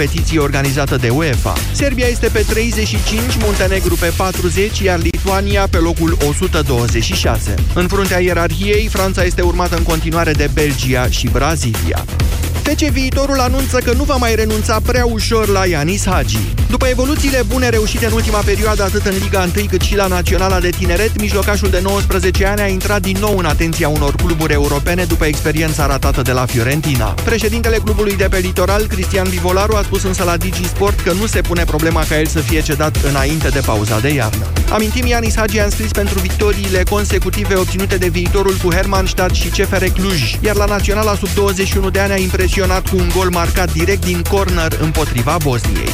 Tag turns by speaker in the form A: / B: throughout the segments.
A: competiție organizată de UEFA. Serbia este pe 35, Muntenegru pe 40, iar Lituania pe locul 126. În fruntea ierarhiei, Franța este urmată în continuare de Belgia și Brazilia. FC Viitorul anunță că nu va mai renunța prea ușor la Ianis Hagi. După evoluțiile bune reușite în ultima perioadă atât în Liga 1 cât și la Naționala de Tineret, mijlocașul de 19 ani a intrat din nou în atenția unor cluburi europene după experiența ratată de la Fiorentina. Președintele clubului de pe litoral, Cristian Vivolaru, a spus însă la Digi Sport că nu se pune problema ca el să fie cedat înainte de pauza de iarnă. Amintim, Ianis Hagi a înscris pentru victoriile consecutive obținute de viitorul cu Hermannstadt și CFR Cluj, iar la Naționala sub 21 de ani a impresionat impresionat cu un gol marcat direct din corner împotriva Bosniei.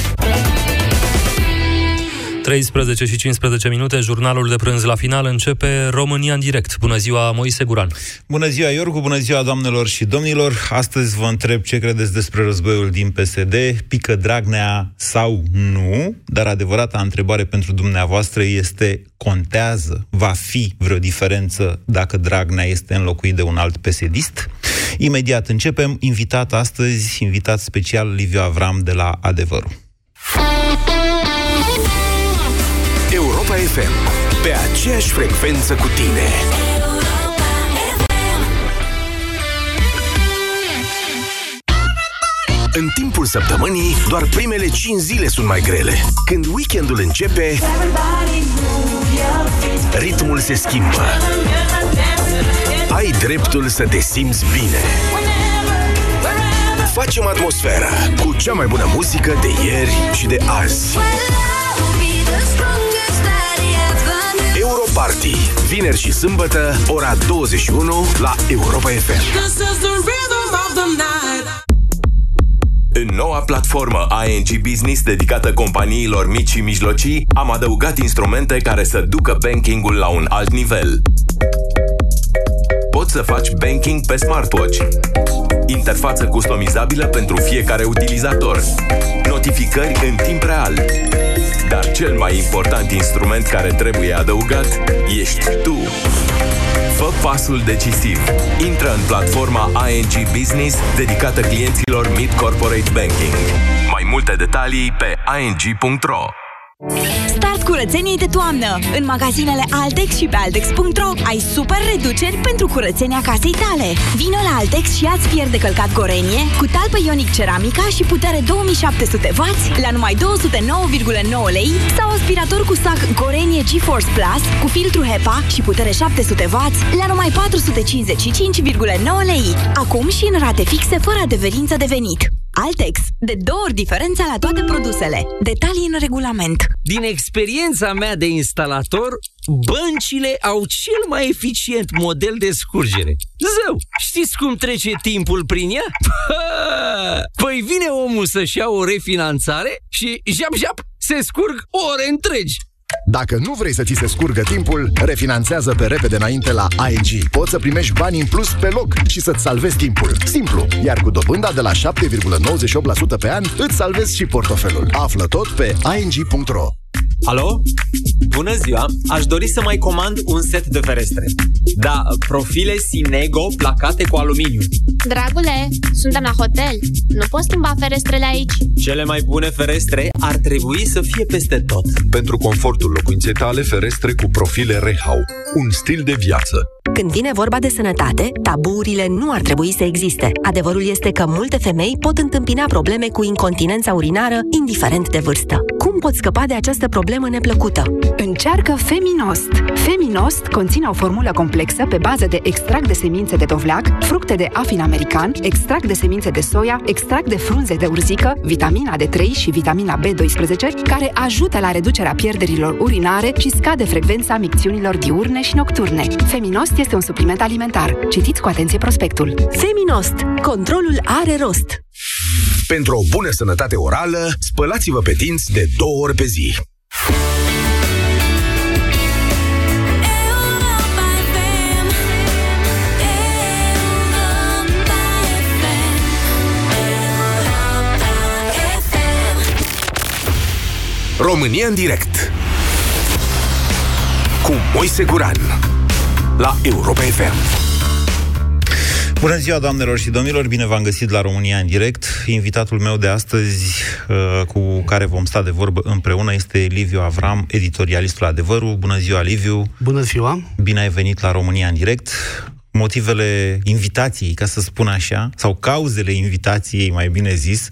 B: 13 și 15 minute, jurnalul de prânz la final începe România în direct. Bună ziua, Moise Guran.
C: Bună ziua, Iorgu, bună ziua, doamnelor și domnilor. Astăzi vă întreb ce credeți despre războiul din PSD, pică Dragnea sau nu, dar adevărata întrebare pentru dumneavoastră este, contează, va fi vreo diferență dacă Dragnea este înlocuit de un alt psd Imediat începem, invitat astăzi, invitat special Liviu Avram de la Adevărul.
D: Europa FM, pe aceeași frecvență cu tine. În timpul săptămânii, doar primele 5 zile sunt mai grele. Când weekendul începe, ritmul se schimbă. Ai dreptul să te simți bine. Facem atmosfera cu cea mai bună muzică de ieri și de azi. Europarty, vineri și sâmbătă, ora 21 la Europa FM. În noua platformă ING Business dedicată companiilor mici și mijlocii, am adăugat instrumente care să ducă bankingul la un alt nivel. Poți să faci banking pe smartwatch. Interfață customizabilă pentru fiecare utilizator. Notificări în timp real. Dar cel mai important instrument care trebuie adăugat ești tu. Fă pasul decisiv. Intră în platforma ING Business dedicată clienților Mid Corporate Banking. Mai multe detalii pe ing.ro
E: Start curățeniei de toamnă! În magazinele Altex și pe Altex.ro ai super reduceri pentru curățenia casei tale. Vino la Altex și ați pierde călcat Gorenie cu talpă ionic ceramica și putere 2700W la numai 209,9 lei sau aspirator cu sac Gorenie GeForce Plus cu filtru HEPA și putere 700W la numai 455,9 lei. Acum și în rate fixe fără adeverință de venit. Altex. De două ori diferența la toate produsele. Detalii în regulament.
F: Din experiența mea de instalator, băncile au cel mai eficient model de scurgere. Zău, știți cum trece timpul prin ea? Păi vine omul să-și ia o refinanțare și jap-jap se scurg ore întregi.
G: Dacă nu vrei să ți se scurgă timpul, refinanțează pe repede înainte la ING. Poți să primești bani în plus pe loc și să-ți salvezi timpul. Simplu, iar cu dobânda de la 7,98% pe an, îți salvezi și portofelul. Află tot pe ing.ro
H: Alo? Bună ziua! Aș dori să mai comand un set de ferestre. Da, profile Sinego placate cu aluminiu.
I: Dragule, suntem la hotel. Nu poți schimba ferestrele aici.
H: Cele mai bune ferestre ar trebui să fie peste tot.
D: Pentru confortul locuinței tale, ferestre cu profile Rehau. Un stil de viață.
J: Când vine vorba de sănătate, tabuurile nu ar trebui să existe. Adevărul este că multe femei pot întâmpina probleme cu incontinența urinară, indiferent de vârstă. Cum poți scăpa de această problemă neplăcută?
K: Încearcă Feminost. Feminost conține o formulă complexă pe bază de extract de semințe de dovleac, fructe de afin american, extract de semințe de soia, extract de frunze de urzică, vitamina D3 și vitamina B12, care ajută la reducerea pierderilor urinare și scade frecvența micțiunilor diurne și nocturne. Feminost este un supliment alimentar. Citiți cu atenție prospectul.
J: Feminost. Controlul are rost.
D: Pentru o bună sănătate orală, spălați-vă pe dinți de două ori pe zi. România în direct cu Moise Guran la Europa FM.
C: Bună ziua, doamnelor și domnilor, bine v-am găsit la România în direct. Invitatul meu de astăzi, uh, cu care vom sta de vorbă împreună, este Liviu Avram, editorialistul Adevărul. Bună ziua, Liviu!
L: Bună ziua!
C: Bine ai venit la România în direct. Motivele invitației, ca să spun așa, sau cauzele invitației, mai bine zis,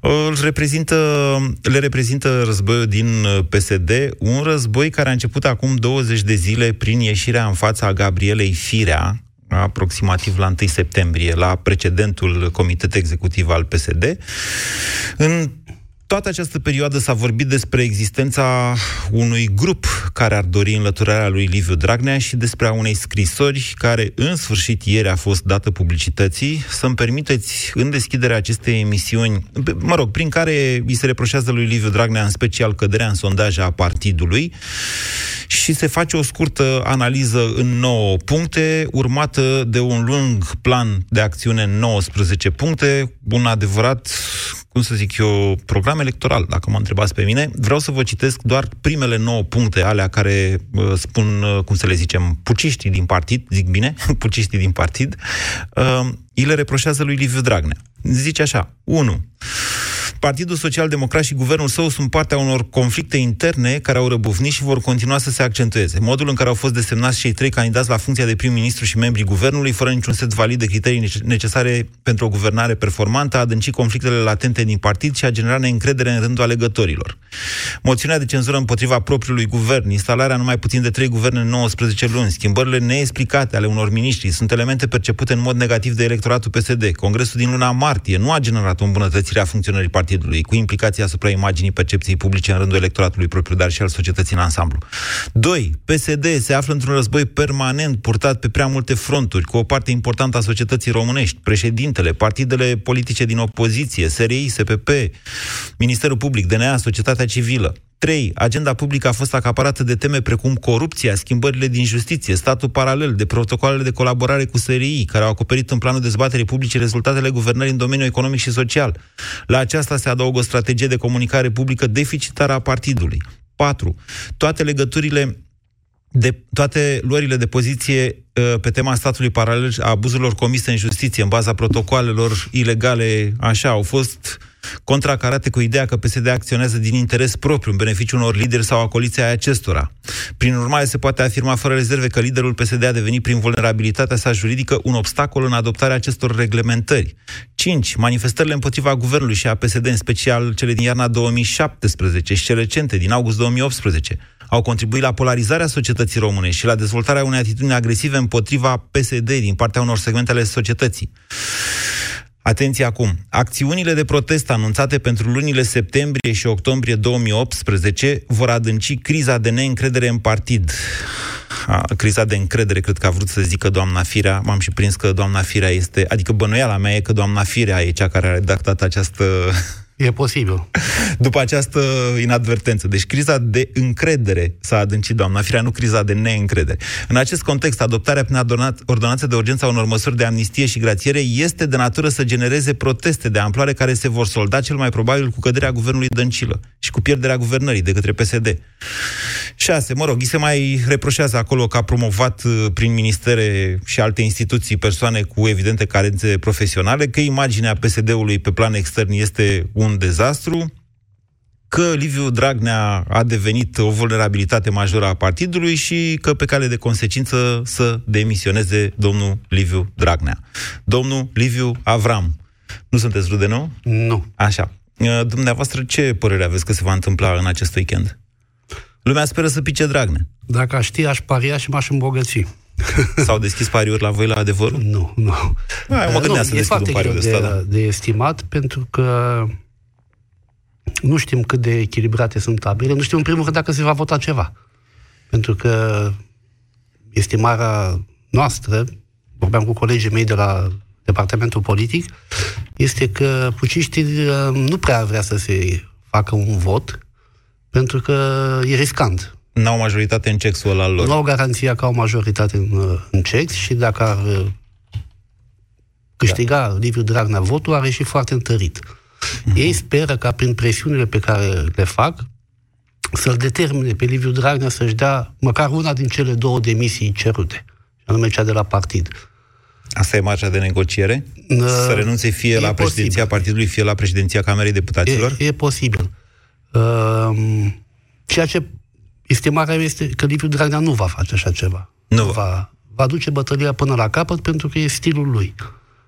C: îl reprezintă, le reprezintă războiul din PSD, un război care a început acum 20 de zile prin ieșirea în fața Gabrielei Firea, aproximativ la 1 septembrie, la precedentul comitet executiv al PSD. În toată această perioadă s-a vorbit despre existența unui grup care ar dori înlăturarea lui Liviu Dragnea și despre a unei scrisori care în sfârșit ieri a fost dată publicității. Să-mi permiteți în deschiderea acestei emisiuni, mă rog, prin care îi se reproșează lui Liviu Dragnea în special căderea în sondaje a partidului și se face o scurtă analiză în 9 puncte, urmată de un lung plan de acțiune în 19 puncte, un adevărat cum să zic eu, program electoral, dacă mă întrebați pe mine. Vreau să vă citesc doar primele 9 puncte, alea care uh, spun, uh, cum să le zicem, puciștii din partid, zic bine, puciștii din partid, uh, îi le reproșează lui Liviu Dragnea. Zice așa, 1. Partidul Social Democrat și guvernul său sunt partea unor conflicte interne care au răbufnit și vor continua să se accentueze. Modul în care au fost desemnați cei trei candidați la funcția de prim-ministru și membrii guvernului, fără niciun set valid de criterii necesare pentru o guvernare performantă, a adâncit conflictele latente din partid și a generat neîncredere în rândul alegătorilor. Moțiunea de cenzură împotriva propriului guvern, instalarea numai puțin de trei guverne în 19 luni, schimbările neexplicate ale unor miniștri sunt elemente percepute în mod negativ de electoratul PSD. Congresul din luna martie nu a generat o îmbunătățire a funcționării partidului partidului, cu implicații asupra imaginii percepției publice în rândul electoratului propriu, dar și al societății în ansamblu. 2. PSD se află într-un război permanent purtat pe prea multe fronturi, cu o parte importantă a societății românești, președintele, partidele politice din opoziție, SRI, SPP, Ministerul Public, DNA, societatea civilă. 3. Agenda publică a fost acaparată de teme precum corupția, schimbările din justiție, statul paralel, de protocoalele de colaborare cu SRI, care au acoperit în planul dezbaterii publice rezultatele guvernării în domeniul economic și social. La aceasta se adaugă o strategie de comunicare publică deficitară a partidului. 4. Toate legăturile de toate luările de poziție uh, pe tema statului paralel a abuzurilor comise în justiție în baza protocoalelor ilegale, așa, au fost contracarate cu ideea că PSD acționează din interes propriu, în beneficiul unor lideri sau acoliția acestora. Prin urmare, se poate afirma fără rezerve că liderul PSD a devenit, prin vulnerabilitatea sa juridică, un obstacol în adoptarea acestor reglementări. 5. Manifestările împotriva guvernului și a PSD, în special cele din iarna 2017 și cele recente, din august 2018, au contribuit la polarizarea societății române și la dezvoltarea unei atitudini agresive împotriva PSD din partea unor segmente ale societății. Atenție acum. Acțiunile de protest anunțate pentru lunile septembrie și octombrie 2018 vor adânci criza de neîncredere în partid. A, criza de încredere, cred că a vrut să zică doamna Firea. M-am și prins că doamna Firea este... Adică bănuiala mea e că doamna Firea e cea care a redactat această
L: E posibil.
C: După această inadvertență. Deci criza de încredere s-a adâncit, doamna Firea, nu criza de neîncredere. În acest context, adoptarea prin ordonanță de urgență a unor măsuri de amnistie și grațiere este de natură să genereze proteste de amploare care se vor solda cel mai probabil cu căderea guvernului Dăncilă și cu pierderea guvernării de către PSD. 6. Mă rog, îi se mai reproșează acolo că a promovat uh, prin ministere și alte instituții persoane cu evidente carențe profesionale, că imaginea PSD-ului pe plan extern este un dezastru, că Liviu Dragnea a devenit o vulnerabilitate majoră a partidului și că pe cale de consecință să demisioneze domnul Liviu Dragnea. Domnul Liviu Avram. Nu sunteți rude, nu?
L: Nu.
C: Așa. Uh, dumneavoastră, ce părere aveți că se va întâmpla în acest weekend? Lumea speră să pice Dragnea.
L: Dacă aș ști, aș paria și m-aș îmbogăți.
C: S-au deschis pariuri la voi la adevărul?
L: Nu, nu.
C: Hai, mă gândeam să deschid un pariu de, de, da.
L: de estimat, pentru că nu știm cât de echilibrate sunt tabele, nu știm în primul rând dacă se va vota ceva. Pentru că estimarea noastră, vorbeam cu colegii mei de la departamentul politic, este că puciștii uh, nu prea vrea să se facă un vot, pentru că e riscant.
C: N-au majoritate în cexul al lor.
L: Nu au garanția că au majoritate în, uh, în cex și dacă ar uh, câștiga da. Liviu Dragnea votul, are și foarte întărit. Uh-huh. Ei speră ca prin presiunile pe care le fac să-l determine pe Liviu Dragnea să-și dea măcar una din cele două demisii cerute, anume cea de la partid.
C: Asta e marja de negociere?
L: Uh,
C: Să renunțe fie
L: e
C: la
L: posibil.
C: președinția partidului, fie la președinția Camerei Deputaților?
L: E, e posibil. Uh, ceea ce estimarea mea este că Liviu Dragnea nu va face așa ceva.
C: Nu
L: va. Va duce bătălia până la capăt pentru că e stilul lui.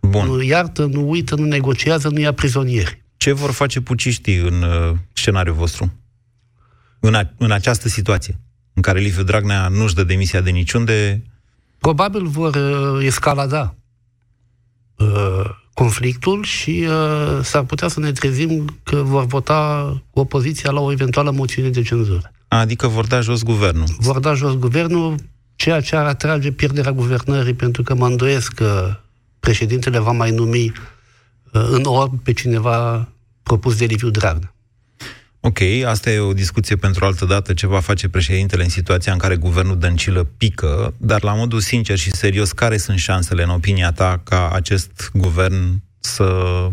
C: Bun.
L: Nu iartă, nu uită, nu negociază, nu ia prizonieri.
C: Ce vor face puciștii în uh, scenariul vostru? În, a, în această situație, în care Liviu Dragnea nu-și dă demisia de niciunde,
L: Probabil vor uh, escalada uh, conflictul și uh, s-ar putea să ne trezim că vor vota opoziția la o eventuală moțiune de cenzură.
C: adică vor da jos guvernul.
L: Vor da jos guvernul, ceea ce ar atrage pierderea guvernării, pentru că mă îndoiesc că președintele va mai numi uh, în orb pe cineva propus de Liviu Dragnea.
C: Ok, asta e o discuție pentru altă dată, ce va face președintele în situația în care guvernul Dăncilă pică, dar la modul sincer și serios, care sunt șansele, în opinia ta, ca acest guvern să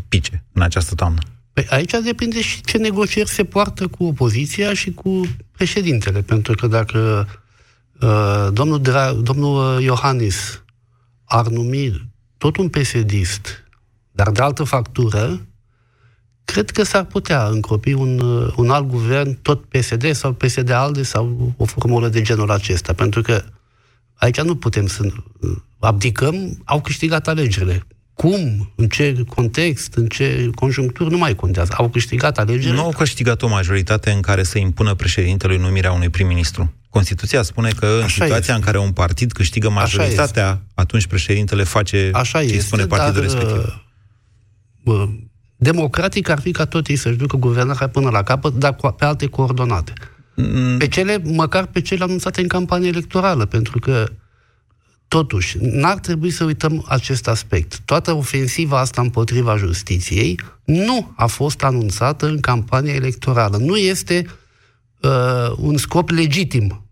C: pice în această toamnă?
L: Păi aici depinde și ce negocieri se poartă cu opoziția și cu președintele, pentru că dacă uh, domnul, Dra- domnul uh, Iohannis ar numi tot un PSD-ist, dar de altă factură, cred că s-ar putea încropi un, uh, un alt guvern, tot PSD sau PSD-ALDE sau o formulă de genul acesta, pentru că aici nu putem să uh, abdicăm, au câștigat alegerile. Cum, în ce context, în ce conjuncturi, nu mai contează. Au câștigat alegerile.
C: Nu au câștigat o majoritate în care să impună președintelui numirea unui prim-ministru. Constituția spune că în
L: Așa
C: situația
L: este.
C: în care un partid câștigă majoritatea, atunci președintele face
L: Așa
C: ce îi
L: este,
C: spune partidul
L: dar,
C: respectiv.
L: uh, democratic ar fi ca tot ei să-și ducă guvernarea până la capăt, dar cu, pe alte coordonate.
C: Mm.
L: Pe cele, măcar pe cele anunțate în campanie electorală, pentru că Totuși, n-ar trebui să uităm acest aspect. Toată ofensiva asta împotriva justiției nu a fost anunțată în campania electorală. Nu este uh, un scop legitim,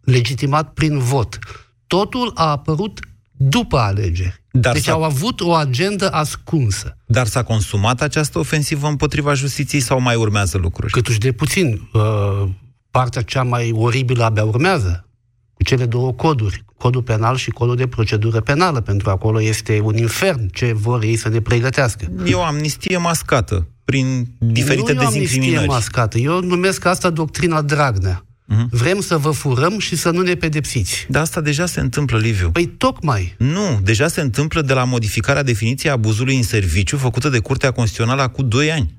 L: legitimat prin vot. Totul a apărut după alegeri.
C: Dar
L: deci
C: s-a-
L: au avut o agendă ascunsă.
C: Dar s-a consumat această ofensivă împotriva justiției sau mai urmează lucruri?
L: Câtuși de puțin. Uh, partea cea mai oribilă abia urmează. Cu cele două coduri. Codul penal și codul de procedură penală. Pentru că acolo este un infern ce vor ei să ne pregătească.
C: E o amnistie mascată prin diferite
L: nu e o amnistie
C: dezincriminări.
L: mascată. Eu numesc asta doctrina Dragnea.
C: Mhm.
L: Vrem să vă furăm și să nu ne pedepsiți.
C: Dar asta deja se întâmplă, Liviu.
L: Păi tocmai.
C: Nu, deja se întâmplă de la modificarea definiției abuzului în serviciu făcută de Curtea Constituțională acum 2 ani.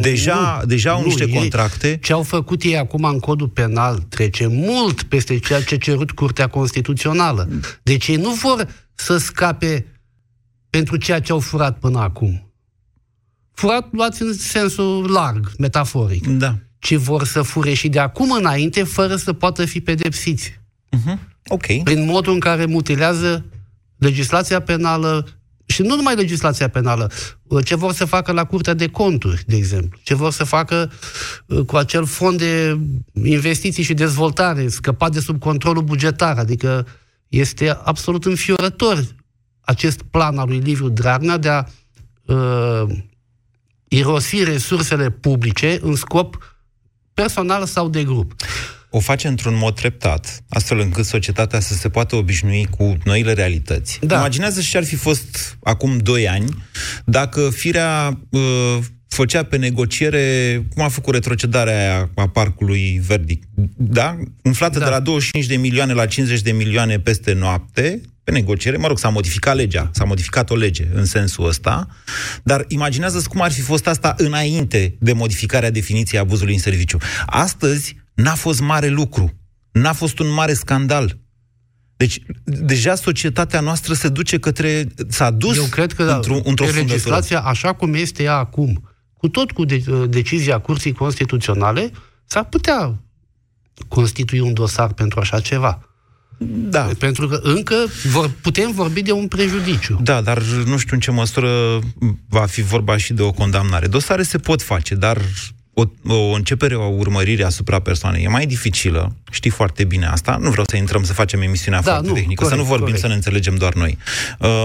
C: Deja,
L: Nu,
C: deja au
L: nu,
C: niște
L: ei-
C: contracte.
L: Ce au făcut ei acum în codul penal trece mult peste ceea ce a cerut Curtea Constituțională. Deci ei nu vor să scape pentru ceea ce au furat până acum. Furat luați în sensul larg, metaforic.
C: Da.
L: Ci vor să fure și de acum înainte fără să poată fi pedepsiți.
C: Ok.
L: Prin modul în care mutilează legislația penală și nu numai legislația penală, ce vor să facă la Curtea de Conturi, de exemplu, ce vor să facă uh, cu acel fond de investiții și dezvoltare scăpat de sub controlul bugetar, adică este absolut înfiorător acest plan al lui Liviu Dragnea de a uh, irosi resursele publice în scop personal sau de grup.
C: O face într-un mod treptat, astfel încât societatea să se poată obișnui cu noile realități.
L: Da.
C: Imaginează și ce ar fi fost acum 2 ani dacă firea uh, făcea pe negociere, cum a făcut retrocedarea aia a parcului Verdic, da? Umflată da. de la 25 de milioane la 50 de milioane peste noapte, pe negociere, mă rog, s-a modificat legea, s-a modificat o lege în sensul ăsta, dar imaginează cum ar fi fost asta înainte de modificarea definiției abuzului în serviciu. Astăzi n-a fost mare lucru, n-a fost un mare scandal. Deci, deja societatea noastră se duce către... s-a dus
L: Eu cred că
C: într-o, într-o
L: pe
C: fundătură.
L: legislația, așa cum este ea acum, cu tot cu de, decizia Curții Constituționale, s-ar putea constitui un dosar pentru așa ceva.
C: Da.
L: Pentru că încă vor, putem vorbi de un prejudiciu.
C: Da, dar nu știu în ce măsură va fi vorba și de o condamnare. Dosare se pot face, dar o, o începere, o urmărire asupra persoanei e mai dificilă. Știi foarte bine asta. Nu vreau să intrăm să facem emisiunea
L: Da,
C: foarte
L: nu,
C: tehnică,
L: corect,
C: să nu vorbim,
L: corect.
C: să ne înțelegem doar noi. Uh,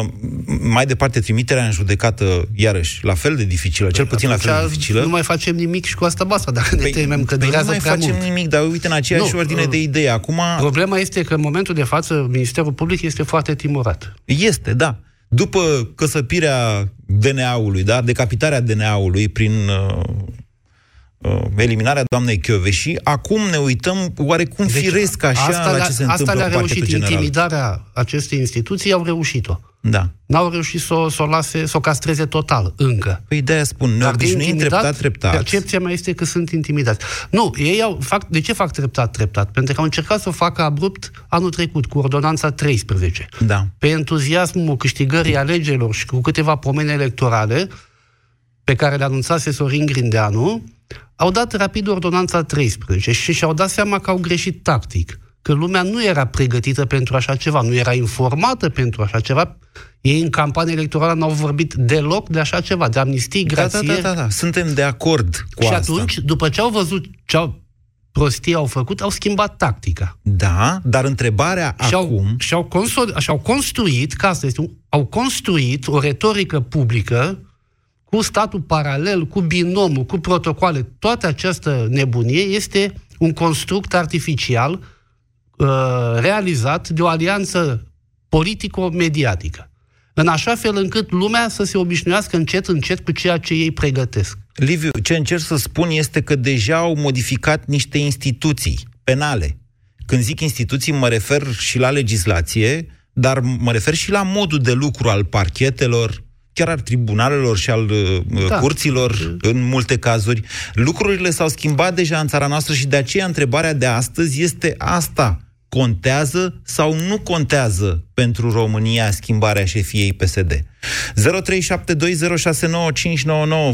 C: mai departe, trimiterea în judecată, iarăși, la fel de dificilă, cel puțin la fel de
L: Atunci
C: dificilă.
L: Nu mai facem nimic și cu asta basta, dacă ne temem că
C: Păi nu
L: durează
C: mai
L: prea
C: facem
L: mult.
C: nimic, dar uite, în aceeași
L: Nu,
C: ordine
L: uh,
C: de idei. Acum
L: Problema este că în momentul de față Ministerul Public este foarte timorat.
C: este, da. după căsăpirea DNA-ului, da, decapitarea DNA-ului prin uh, uh, eliminarea doamnei și acum ne uităm oarecum deci, firesc așa asta la ce se
L: asta
C: întâmplă
L: le-a
C: în
L: reușit,
C: general.
L: intimidarea acestei instituții au reușit-o.
C: Da.
L: N-au reușit să o, să o lase, să o castreze total, încă.
C: Păi de-aia spun, ne obișnuim treptat, treptat.
L: Percepția mea este că sunt intimidați. Nu, ei au, fac, de ce fac treptat, treptat? Pentru că au încercat să o facă abrupt anul trecut, cu ordonanța 13.
C: Da.
L: Pe entuziasmul câștigării alegerilor și cu câteva pomene electorale, pe care le anunțase Sorin Grindeanu, au dat rapid ordonanța 13 și și-au dat seama că au greșit tactic că lumea nu era pregătită pentru așa ceva, nu era informată pentru așa ceva. Ei în campanie electorală n-au vorbit deloc de așa ceva, de amnistii, grație.
C: Da, da, da, da, suntem de acord cu
L: și
C: asta.
L: atunci, după ce au văzut ce au prostii au făcut, au schimbat tactica.
C: Da, dar întrebarea
L: și-au,
C: acum...
L: Și-au, consol, și-au construit, ca asta este, au construit o retorică publică cu statul paralel, cu binomul, cu protocoale. Toată această nebunie este un construct artificial uh, realizat de o alianță politico-mediatică. În așa fel încât lumea să se obișnuiască încet, încet cu ceea ce ei pregătesc.
C: Liviu, ce încerc să spun este că deja au modificat niște instituții penale. Când zic instituții, mă refer și la legislație, dar mă refer și la modul de lucru al parchetelor, chiar al tribunalelor și al uh, da. curților, în multe cazuri. Lucrurile s-au schimbat deja în țara noastră și de aceea întrebarea de astăzi este asta contează sau nu contează pentru România schimbarea șefiei PSD. 0372069599.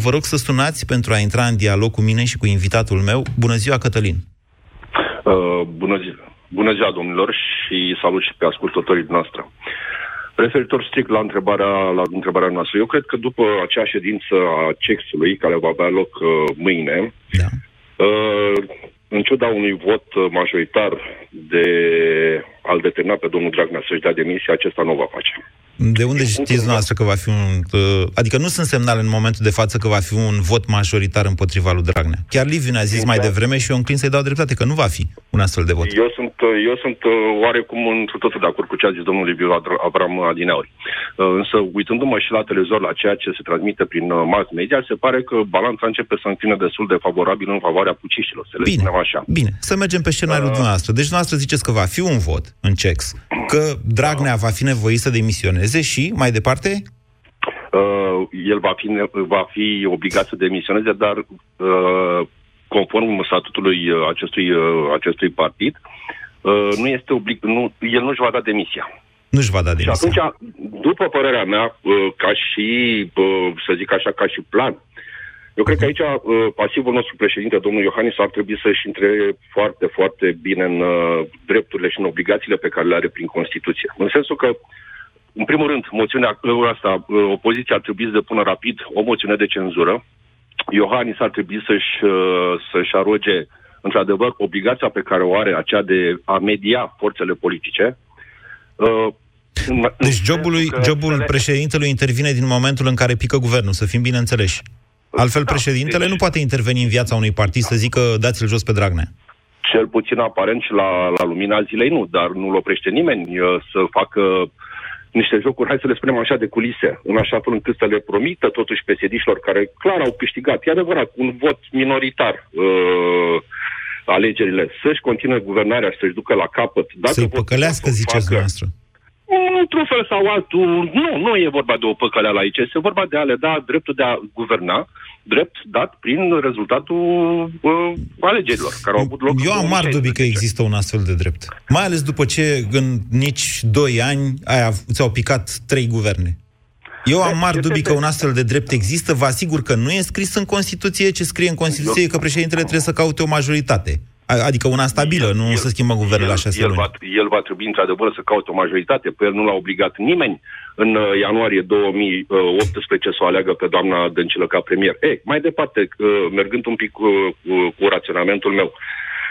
C: Vă rog să sunați pentru a intra în dialog cu mine și cu invitatul meu. Bună ziua, Cătălin!
M: Uh, bună, zi- bună ziua, domnilor, și salut și pe ascultătorii noastre. Referitor strict la întrebarea, la întrebarea noastră, eu cred că după acea ședință a CEX-ului, care va avea loc uh, mâine,
C: da.
M: uh, în ciuda unui vot majoritar de al determina pe domnul Dragnea să-și dea demisia, acesta nu o va face.
C: De unde știți noastră că va fi un... Uh, adică nu sunt semnale în momentul de față că va fi un vot majoritar împotriva lui Dragnea. Chiar Liviu ne-a zis mai devreme și eu înclin să-i dau dreptate că nu va fi un astfel de vot.
M: Eu sunt, eu sunt uh, oarecum într totul de acord cu ce a zis domnul Liviu Avram Adineauri. Uh, însă, uitându-mă și la televizor, la ceea ce se transmite prin mass media, se pare că balanța începe să înclină destul de favorabil în favoarea puciștilor, să le
C: bine,
M: spunem așa.
C: Bine, să mergem pe scenariul uh... dumneavoastră. Deci dumneavoastră ziceți că va fi un vot în CEX, că Dragnea va fi nevoit să demisioneze și, mai departe?
M: Uh, el va fi, va fi obligat să demisioneze, dar uh, conform statutului uh, acestui, uh, acestui partid, uh, nu este oblig, nu, el nu-și va da demisia.
C: Nu-și va da demisia.
M: Și atunci, după părerea mea, uh, ca și, uh, să zic așa, ca și plan, eu cred că aici uh, pasivul nostru președinte, domnul Iohannis, ar trebui să-și intre foarte, foarte bine în uh, drepturile și în obligațiile pe care le are prin Constituție. În sensul că, în primul rând, moțiunea uh, asta, uh, opoziția ar trebui să depună rapid o moțiune de cenzură. Iohannis ar trebui să-și, uh, să-și aroge, într-adevăr, obligația pe care o are, aceea de a media forțele politice. Uh,
C: deci jobul, lui, jobul președintelui intervine din momentul în care pică guvernul, să fim bine înțeleși. Altfel, da, președintele deci... nu poate interveni în viața unui partid să zică dați-l jos pe Dragnea.
M: Cel puțin aparent și la, la lumina zilei nu, dar nu-l oprește nimeni uh, să facă niște jocuri, hai să le spunem așa, de culise, în așa fel încât să le promită totuși pesedișilor care clar au câștigat, e adevărat, un vot minoritar uh, alegerile, să-și continue guvernarea și să-și ducă la capăt.
C: Dacă Să-i păcălească, ziceți dumneavoastră.
M: Într-un fel sau altul, nu, nu e vorba de o păcăleală aici, este vorba de a le da dreptul de a guverna, drept dat prin rezultatul uh, alegerilor care au avut loc.
C: Eu am mari dubii că există un astfel de drept. Mai ales după ce în nici doi ani aia, ți-au picat trei guverne. Eu am mari dubii că un astfel de drept există. Vă asigur că nu e scris în Constituție. Ce scrie în Constituție e că președintele trebuie să caute o majoritate. Adică una stabilă, el, nu el, să schimbă guvernul la șase
M: el
C: luni.
M: Va, el va trebui, într-adevăr, să caute o majoritate. Pe el nu l-a obligat nimeni în uh, ianuarie 2018 să o aleagă pe doamna Dăncilă ca premier. Ei, mai departe, uh, mergând un pic cu, cu, cu raționamentul meu,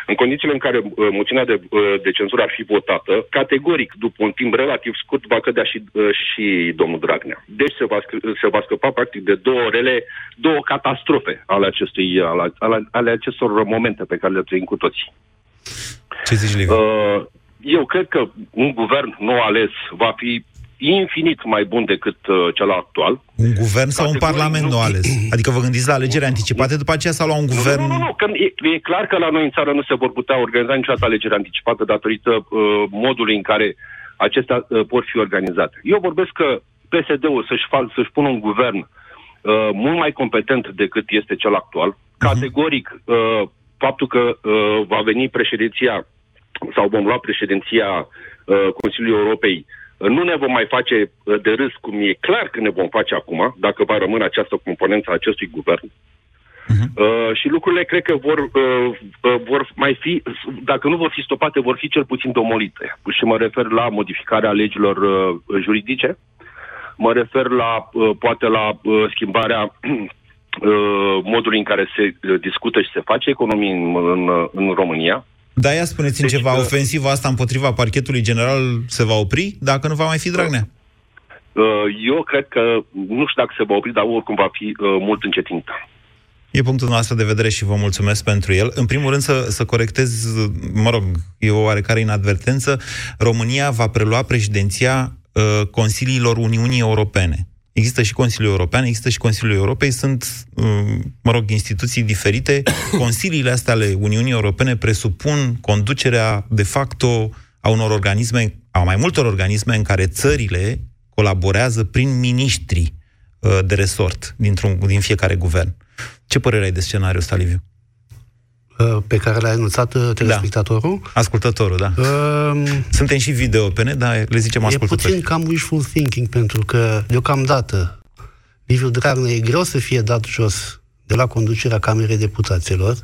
M: în condițiile în care uh, moțiunea de, uh, de cenzură ar fi votată, categoric, după un timp relativ scurt, va cădea și, uh, și domnul Dragnea. Deci se va, se va scăpa, practic, de două rele, două catastrofe ale, acestui, ale, ale, ale acestor momente pe care le trăim cu toții.
C: Ce zici, Liviu?
M: Uh, eu cred că un guvern nou ales va fi infinit mai bun decât uh, cel actual.
C: Un guvern sau un
M: Categoric
C: parlament nu ales? Adică vă gândiți la alegeri anticipate după aceea sau la un guvern...
M: Nu, nu, nu, că e, e clar că la noi în țară nu se vor putea organiza niciodată alegeri anticipate datorită uh, modului în care acestea uh, pot fi organizate. Eu vorbesc că PSD-ul să-și, fa- să-și pună un guvern uh, mult mai competent decât este cel actual. Categoric, uh, faptul că uh, va veni președinția sau vom lua președinția uh, Consiliului Europei, uh, nu ne vom mai face uh, de râs cum e clar că ne vom face acum, dacă va rămâne această componență a acestui guvern. Uh, și lucrurile cred că vor, uh, uh, vor mai fi, dacă nu vor fi stopate, vor fi cel puțin domolite. Și mă refer la modificarea legilor uh, juridice, mă refer la, uh, poate la uh, schimbarea uh, modului în care se uh, discută și se face economie în, în, uh, în România.
C: Da, ia spuneți-mi
M: Deci
C: ceva,
M: că-
C: ofensiva asta împotriva parchetului general se va opri dacă nu va mai fi Dragnea?
M: Uh, Eu cred că, nu știu dacă se va opri, dar oricum va fi uh, mult încetinită.
C: E punctul nostru de vedere și vă mulțumesc pentru el. În primul rând să, să corectez, mă rog, e o oarecare inadvertență, România va prelua președinția uh, Consiliilor Uniunii Europene. Există și Consiliul European, există și Consiliul Europei, sunt, uh, mă rog, instituții diferite. Consiliile astea ale Uniunii Europene presupun conducerea de facto a unor organisme, a mai multor organisme în care țările colaborează prin miniștri uh, de resort dintr-un, din fiecare guvern. Ce părere ai de scenariul ăsta, Liviu?
L: Uh, Pe care l-a enunțat uh, telespectatorul?
C: Ascultătorul, da.
L: Um,
C: Suntem și video pe net, dar le zicem
L: E
C: ascultători.
L: puțin cam wishful thinking, pentru că, deocamdată, Liviu Dragnea e greu să fie dat jos de la conducerea Camerei Deputaților,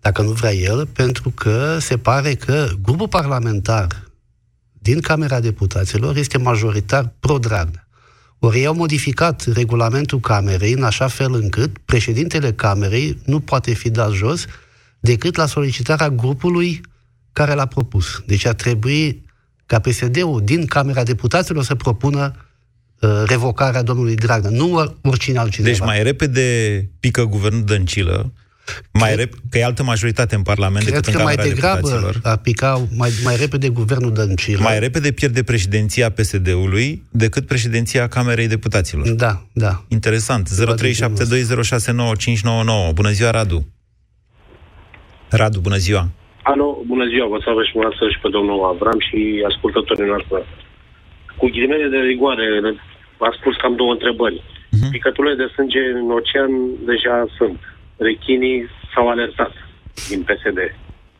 L: dacă nu vrea el, pentru că se pare că grupul parlamentar din Camera Deputaților este majoritar pro-Dragnea. Ori ei au modificat regulamentul Camerei în așa fel încât președintele Camerei nu poate fi dat jos decât la solicitarea grupului care l-a propus. Deci ar trebui ca PSD-ul din Camera Deputaților să propună uh, revocarea domnului Dragnea, nu or- oricine altcineva.
C: Deci mai repede pică guvernul Dăncilă, mai rep- că e altă majoritate în Parlament
L: Cred
C: decât
L: că
C: în
L: mai
C: Camera
L: degrabă
C: Deputaților.
L: ar pica mai, mai repede guvernul Dăncilă.
C: Mai repede pierde președinția PSD-ului decât președinția Camerei Deputaților.
L: Da, da.
C: Interesant. 0372069599. Bună ziua, Radu. Radu, bună ziua.
N: Alo, bună ziua, vă salvă și dumneavoastră și pe domnul Avram și ascultătorii noastre. Cu ghilimele de rigoare, a spus cam două întrebări. Uh-huh. Picăturile de sânge în ocean deja sunt. Rechinii s-au alertat din PSD.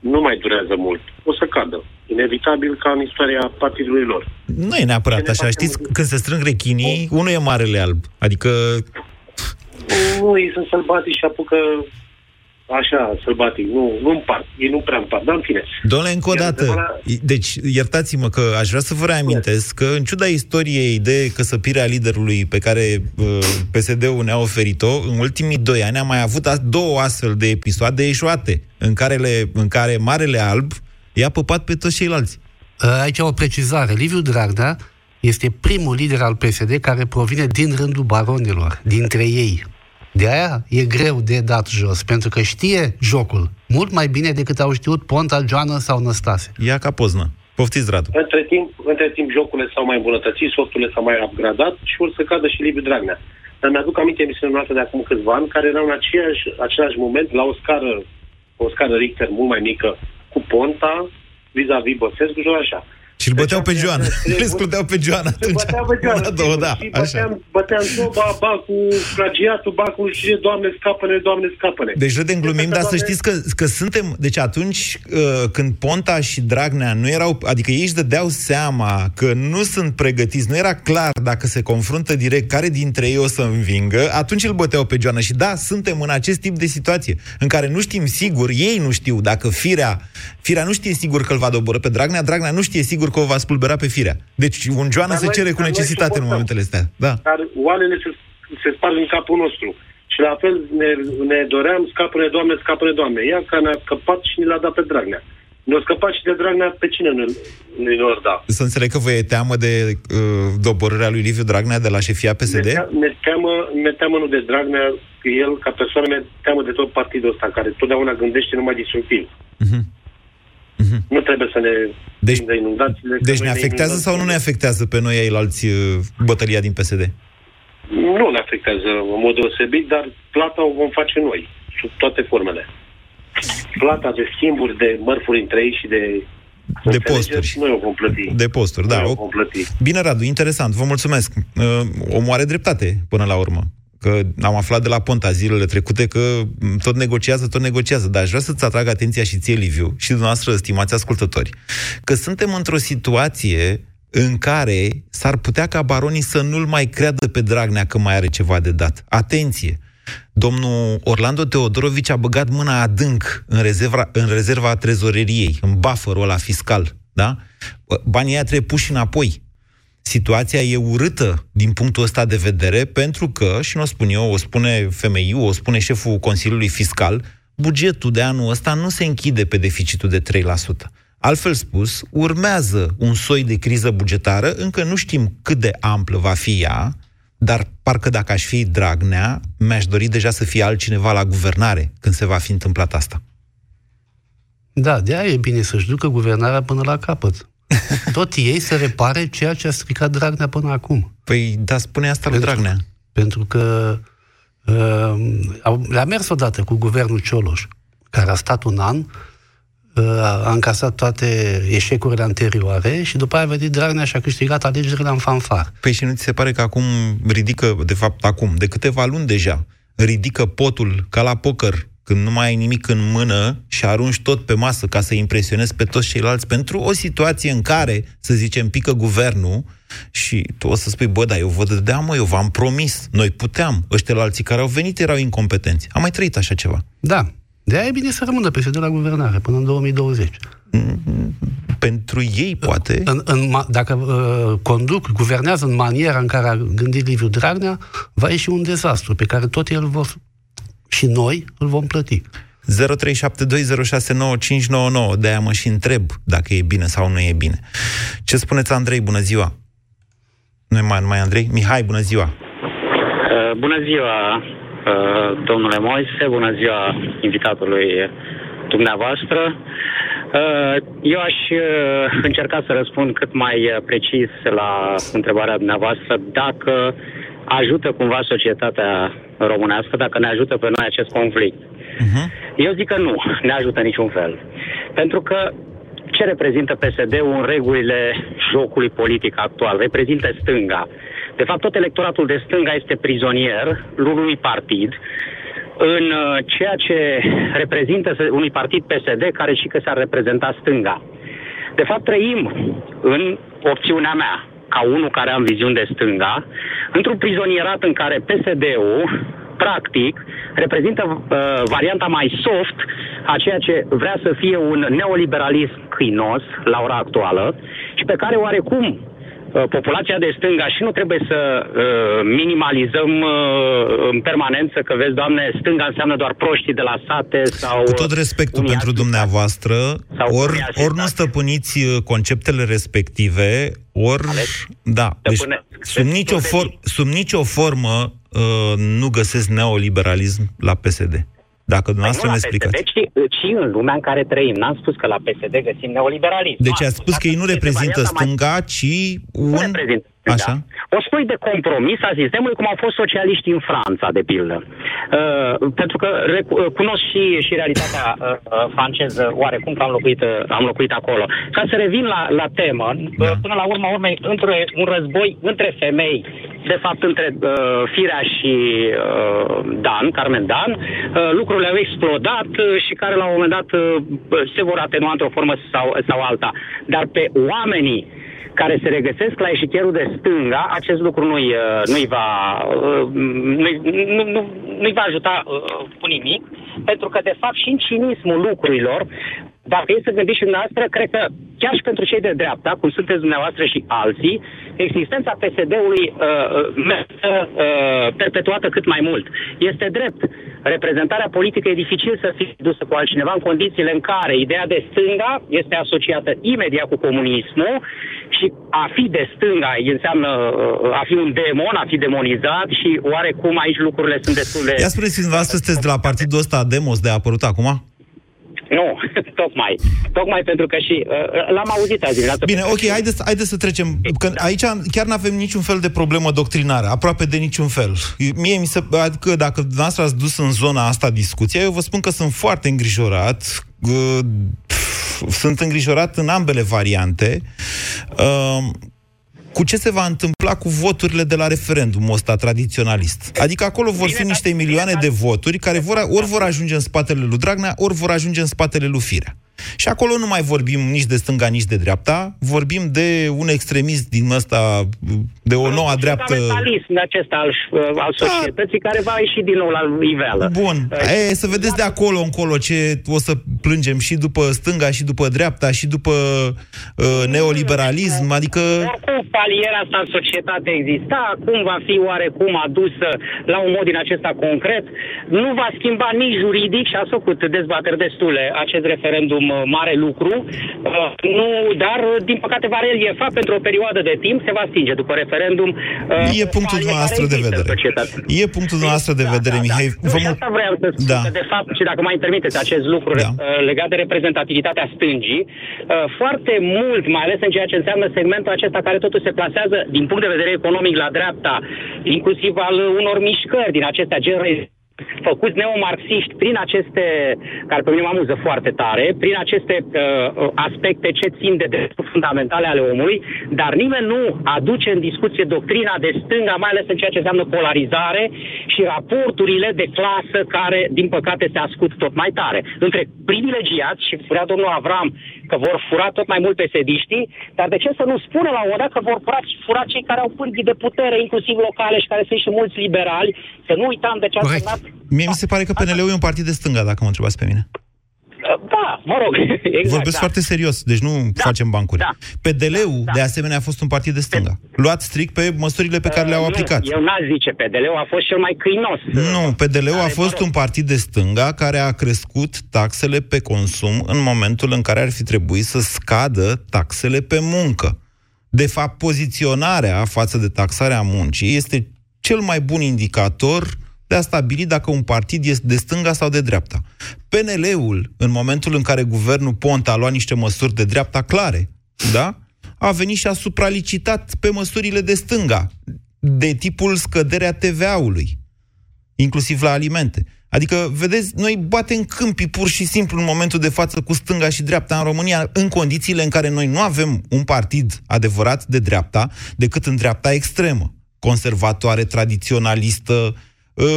N: Nu mai durează mult. O să cadă. Inevitabil ca în istoria partidului lor.
C: Nu e neapărat așa. Știți, când se strâng rechinii, unul e marele alb. Adică
N: Nu, ei sunt sălbatici și apucă așa, sălbatic. Nu, nu împart. Ei nu prea împart. Dar în fine.
C: Domnule, încă o
N: Iar
C: dată,
N: întrebarea-
C: deci iertați-mă că aș vrea să vă reamintesc că în ciuda istoriei de căsăpire a liderului pe care uh, PSD-ul ne-a oferit-o, în ultimii doi ani am mai avut a- două astfel de episoade eșuate, în care, le, în care Marele Alb i-a păpat pe toți ceilalți.
L: Aici o precizare. Liviu Dragnea este primul lider al PSD care provine din rândul baronilor, dintre ei. De aia e greu de dat jos, pentru că știe jocul mult mai bine decât au știut Ponta, Joana sau Năstase.
C: Ia ca poznă. Poftiți, Radu.
N: Între timp, între timp jocurile s-au mai îmbunătățit, softurile s-au mai upgradat și vor să cadă și Liviu Dragnea. Dar mi-aduc aminte emisiunea noastră de acum câțiva ani, care erau în aceeași, același moment, la o scară, o scară Richter mult mai mică, cu Ponta, vis-a-vis Băsescu și așa.
C: Și îl băteau pe Joana. Le scruteau pe Joana
N: Se
C: atunci.
N: bătea pe Joana,
C: Una, două, da.
N: și
C: Așa.
N: băteam, băteam soba, ba cu plagiatul, ba cu și Doamne scapă-ne, Doamne scapă-ne.
C: Deci râdem, glumim, dar să știți că, că suntem... Deci atunci uh, când Ponta și Dragnea nu erau... Adică ei își dădeau seama că nu sunt pregătiți, nu era clar dacă se confruntă direct care dintre ei o să învingă, atunci îl băteau pe Joana. Și da, suntem în acest tip de situație în care nu știm sigur, ei nu știu dacă firea... Firea nu știe sigur că îl va doboră pe Dragnea, Dragnea nu știe sigur că o va spulbera pe firea. Deci un Joana
N: Dar
C: se
N: noi-
C: cere cu
N: dar noi
C: necesitate în
N: suportăm.
C: momentele astea. Da.
N: Dar oalele se, se sparg în capul nostru. Și la fel ne, ne doream, scapă-ne, Doamne, scapă-ne, Doamne. Ea că ne-a scăpat și ne l-a dat pe Dragnea. Ne-a scăpat și de Dragnea pe cine ne, ne l da?
C: Să înțeleg că vă e teamă de uh, doborârea lui Liviu Dragnea de la șefia PSD?
N: Ne, tea- ne, teamă, ne teamă nu de Dragnea, că el, ca persoană, ne teamă de tot partidul ăsta, care totdeauna gândește numai destructiv. Nu trebuie să ne
C: Deci-
N: de inundațiile. că
C: Deci
N: noi
C: ne afectează
N: inundăm.
C: sau nu ne afectează pe noi ailalți uh, bătălia din PSD?
N: Nu ne afectează în mod deosebit, dar plata o vom face noi, sub toate formele. Plata de schimburi de mărfuri între ei și de...
C: De
N: înțelegeți,
C: posturi.
N: Noi o vom plăti.
C: De posturi, da.
N: Noi o
C: O...
N: vom plăti.
C: Bine, Radu, interesant, vă mulțumesc. Uh, Omul are dreptate până la urmă. Că am aflat de la Ponta zilele trecute că m, tot negociază, tot negociază. Dar aș vrea să-ți atrag atenția și ție, Liviu, și dumneavoastră, stimați ascultători, că suntem într-o situație în care s-ar putea ca baronii să nu-l mai creadă pe Dragnea că mai are ceva de dat. Atenție! Domnul Orlando Teodorovici a băgat mâna adânc în rezerva, în rezerva trezoreriei, în bufferul ăla fiscal, da? Banii aia trebuie puși înapoi. Situația e urâtă din punctul ăsta de vedere pentru că, și nu o spun eu, o spune FMI, o spune șeful Consiliului Fiscal, bugetul de anul ăsta nu se închide pe deficitul de 3%. Altfel spus, urmează un soi de criză bugetară, încă nu știm cât de amplă va fi ea, dar parcă dacă aș fi Dragnea, mi-aș dori deja să fie altcineva la guvernare când se va fi întâmplat asta.
L: Da, de aia e bine să-și ducă guvernarea până la capăt. Tot ei să repare ceea ce a stricat Dragnea până acum.
C: Păi, da, spune asta lui Dragnea.
L: Pentru că uh, au- le-a mers odată cu guvernul Cioloș, care a stat un an, uh, a încasat toate eșecurile anterioare și după aia a venit Dragnea și a câștigat alegerile în fanfar.
C: Păi și nu ți se pare că acum ridică, de fapt acum, de câteva luni deja, ridică potul ca la poker, când nu mai ai nimic în mână și arunci tot pe masă ca să impresionezi pe toți ceilalți pentru o situație în care, să zicem, pică guvernul și tu o să spui, bă, dar eu vă dădeam, mă, eu v-am promis, noi puteam, ăștia alții care au venit erau incompetenți. Am mai trăit așa ceva.
L: Da. De aia e bine să rămână PSD la guvernare până în 2020.
C: Pentru ei, poate.
L: În, în, ma- dacă uh, conduc, guvernează în maniera în care a gândit Liviu Dragnea, va ieși un dezastru pe care tot el vor și noi îl vom plăti.
C: 0372069599. De-aia mă și întreb dacă e bine sau nu e bine. Ce spuneți, Andrei? Bună ziua! Nu mai, nu mai Andrei? Mihai, bună ziua!
O: Uh, Bună ziua, uh, domnule Moise, bună ziua invitatului dumneavoastră. Uh, Eu aș uh, încerca să răspund cât mai uh, precis la întrebarea dumneavoastră dacă ajută cumva societatea românească, dacă ne ajută pe noi acest conflict. Eu zic că nu, ne ajută niciun fel. Pentru că ce reprezintă PSD-ul în regulile jocului politic actual? Reprezintă stânga. De fapt, tot electoratul de stânga este prizonier unui partid în uh, ceea ce reprezintă se- unui partid PSD care și că s-ar reprezenta stânga. De fapt, trăim în opțiunea mea, ca unul care am viziuni de stânga, într-un prizonierat în care PSD-ul, practic, reprezintă uh, varianta mai soft a ceea ce vrea să fie un neoliberalism câinos la ora actuală și pe care oarecum uh, populația de stânga și nu trebuie să uh, minimalizăm uh, în permanență că vezi, doamne, stânga înseamnă doar proștii de la sate sau...
C: Cu tot respectul
O: unii
C: pentru dumneavoastră, ori, ori nu stăpâniți uh, conceptele respective, ori... Da, deci
O: Stăpâne-
C: sub nicio, for, sub nicio formă uh, nu găsesc neoliberalism la PSD. Dacă dumneavoastră
O: nu
C: mi
O: la
C: explicați.
O: PSD, ci, ci în lumea în care trăim. N-am spus că la PSD găsim neoliberalism.
C: Deci
O: Nu,
C: ați spus că ei nu
O: este
C: reprezintă
O: varianta mai-
C: stânga, ci un...
O: reprezintă
C: Așa?
O: o spui de compromis a sistemului, cum au fost socialiștii în Franța, de pildă. Uh, pentru că recu- uh, cunosc și, și realitatea uh, uh, franceză, oarecum că am locuit, uh, am locuit acolo. Ca să revin la, la temă, uh, până la urma urmei, între un război între femei, de fapt între uh, Firea și uh, Dan, Carmen Dan, uh, lucrurile au explodat uh, și care la un moment dat uh, se vor atenua într-o formă sau, sau alta. Dar pe oamenii care se regăsesc la eșichierul de stânga, acest lucru nu-i, uh, nu-i, va, uh, nu-i, nu, nu, nu-i va ajuta uh, cu nimic, pentru că, de fapt, și în cinismul lucrurilor, dacă e să gândiți și dumneavoastră, cred că chiar și pentru cei de dreapta, cum sunteți dumneavoastră și alții, existența PSD-ului uh, uh, merită uh, perpetuată cât mai mult. Este drept. Reprezentarea politică e dificil să fie dusă cu altcineva în condițiile în care ideea de stânga este asociată imediat cu comunismul și a fi de stânga înseamnă uh, a fi un demon, a fi demonizat și oarecum aici lucrurile sunt destul de...
C: Ia spuneți-mi, dumneavoastră sunteți de la partidul ăsta Demos de a apărut acum?
O: Nu, tocmai. Tocmai pentru că și uh, l-am auzit azi dimineață.
C: Bine, ok, haideți, haideți să trecem. Că aici chiar nu avem niciun fel de problemă doctrinară, aproape de niciun fel. Mie mi se... Adică dacă dumneavoastră ați dus în zona asta discuția, eu vă spun că sunt foarte îngrijorat. Uh, sunt îngrijorat în ambele variante. Uh, cu ce se va întâmpla cu voturile de la referendumul ăsta tradiționalist. Adică acolo vor fi niște milioane de voturi care vor, ori vor ajunge în spatele lui Dragnea, ori vor ajunge în spatele lui Firea. Și acolo nu mai vorbim nici de stânga, nici de dreapta, vorbim de un extremist din ăsta, de o nouă dreaptă...
O: Fundamentalism acesta al, al societății, da. care va ieși din nou la iveală.
C: Bun. E, să vedeți de acolo încolo ce o să plângem și după stânga, și după dreapta, și după uh, neoliberalism, adică...
O: Oricum, paliera asta în societate exista, acum va fi oarecum adusă la un mod din acesta concret, nu va schimba nici juridic, și a făcut dezbateri destule acest referendum uh, mare lucru, uh, nu, dar uh, din păcate va reliefa pentru o perioadă de timp, se va stinge după referendum.
C: E punctul dumneavoastră de vedere. E punctul dumneavoastră de vedere,
O: da,
C: Mihai.
O: Da. Vă și asta vreau să spun, da. că de fapt, și dacă mai permiteți acest lucru da. legat de reprezentativitatea stângii, foarte mult, mai ales în ceea ce înseamnă segmentul acesta care totuși se plasează din punct de vedere economic la dreapta, inclusiv al unor mișcări din acestea, gen făcuți neomarxiști prin aceste, care pe mine mă amuză foarte tare, prin aceste uh, aspecte ce țin de drepturi fundamentale ale omului, dar nimeni nu aduce în discuție doctrina de stânga, mai ales în ceea ce înseamnă polarizare și raporturile de clasă care, din păcate, se ascult tot mai tare. Între privilegiați, și spunea domnul Avram că vor fura tot mai mult pesediștii, dar de ce să nu spună la un dat că vor fura, fura cei care au pârghii de putere, inclusiv locale și care sunt și mulți liberali, să nu uităm de ce a
C: însemnat Mie mi se pare că PNL-ul e un partid de stânga, dacă mă întrebați pe mine.
O: Da, mă rog, exact.
C: Vorbesc
O: da.
C: foarte serios, deci nu da, facem bancuri.
O: Da,
C: PDL-ul,
O: da.
C: de asemenea, a fost un partid de stânga. Luat strict pe măsurile pe care le-au
O: Uh,
C: aplicat.
O: Nu, eu n-aș zice PDL-ul, a fost cel mai câinos.
C: Nu, PDL-ul a fost un partid de stânga care a crescut taxele pe consum în momentul în care ar fi trebuit să scadă taxele pe muncă. De fapt, poziționarea față de taxarea muncii este cel mai bun indicator de a stabili dacă un partid este de stânga sau de dreapta. PNL-ul, în momentul în care guvernul Ponta a luat niște măsuri de dreapta clare, da? a venit și a supralicitat pe măsurile de stânga, de tipul scăderea TVA-ului, inclusiv la alimente. Adică, vedeți, noi batem câmpii pur și simplu în momentul de față cu stânga și dreapta în România, în condițiile în care noi nu avem un partid adevărat de dreapta, decât în dreapta extremă, conservatoare, tradiționalistă,